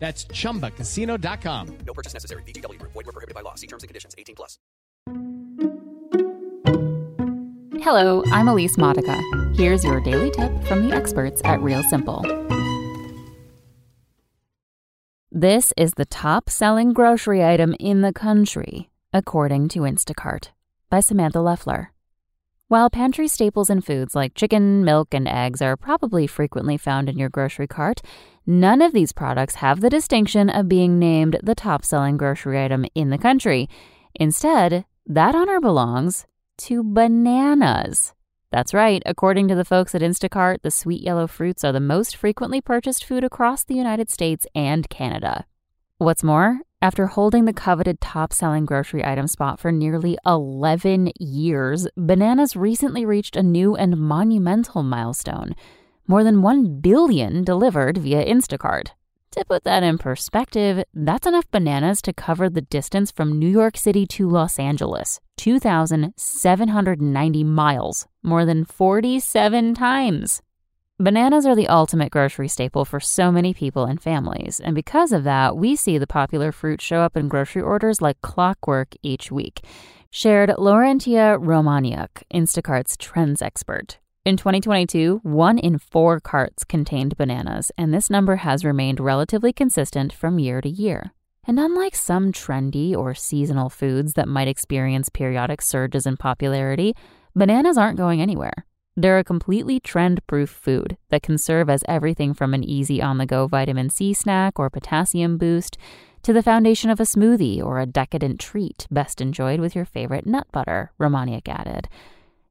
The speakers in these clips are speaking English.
That's chumbacasino.com. No purchase necessary. VGW Group. Void were prohibited by law. See terms and conditions. 18 plus. Hello, I'm Elise Modica. Here's your daily tip from the experts at Real Simple. This is the top selling grocery item in the country, according to Instacart, by Samantha Leffler. While pantry staples and foods like chicken, milk, and eggs are probably frequently found in your grocery cart, none of these products have the distinction of being named the top selling grocery item in the country. Instead, that honor belongs to bananas. That's right, according to the folks at Instacart, the sweet yellow fruits are the most frequently purchased food across the United States and Canada. What's more, after holding the coveted top selling grocery item spot for nearly 11 years, bananas recently reached a new and monumental milestone more than 1 billion delivered via Instacart. To put that in perspective, that's enough bananas to cover the distance from New York City to Los Angeles 2,790 miles, more than 47 times. Bananas are the ultimate grocery staple for so many people and families, and because of that, we see the popular fruit show up in grocery orders like clockwork each week, shared Laurentia Romaniuk, Instacart's trends expert. In 2022, one in four carts contained bananas, and this number has remained relatively consistent from year to year. And unlike some trendy or seasonal foods that might experience periodic surges in popularity, bananas aren't going anywhere. They're a completely trend proof food that can serve as everything from an easy on the go vitamin C snack or potassium boost to the foundation of a smoothie or a decadent treat best enjoyed with your favorite nut butter, Romaniuk added.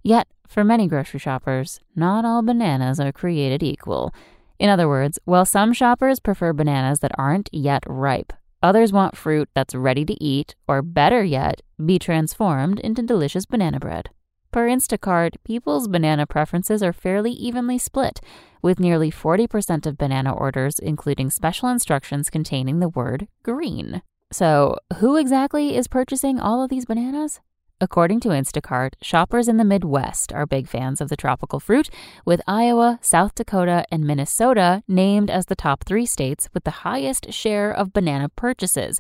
Yet, for many grocery shoppers, not all bananas are created equal. In other words, while some shoppers prefer bananas that aren't yet ripe, others want fruit that's ready to eat, or better yet, be transformed into delicious banana bread. Per Instacart, people's banana preferences are fairly evenly split, with nearly 40% of banana orders including special instructions containing the word green. So, who exactly is purchasing all of these bananas? According to Instacart, shoppers in the Midwest are big fans of the tropical fruit, with Iowa, South Dakota, and Minnesota named as the top three states with the highest share of banana purchases.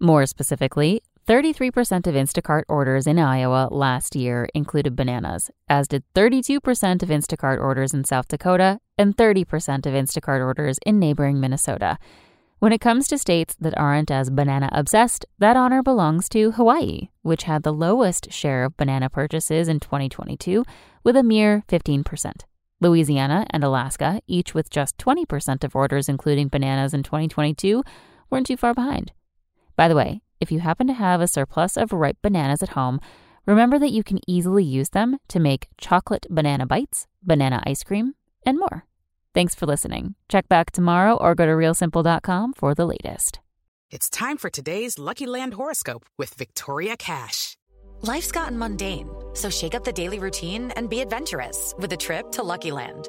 More specifically, 33% of Instacart orders in Iowa last year included bananas, as did 32% of Instacart orders in South Dakota and 30% of Instacart orders in neighboring Minnesota. When it comes to states that aren't as banana obsessed, that honor belongs to Hawaii, which had the lowest share of banana purchases in 2022 with a mere 15%. Louisiana and Alaska, each with just 20% of orders including bananas in 2022, weren't too far behind. By the way, if you happen to have a surplus of ripe bananas at home, remember that you can easily use them to make chocolate banana bites, banana ice cream, and more. Thanks for listening. Check back tomorrow or go to realsimple.com for the latest. It's time for today's Lucky Land horoscope with Victoria Cash. Life's gotten mundane, so shake up the daily routine and be adventurous with a trip to Lucky Land.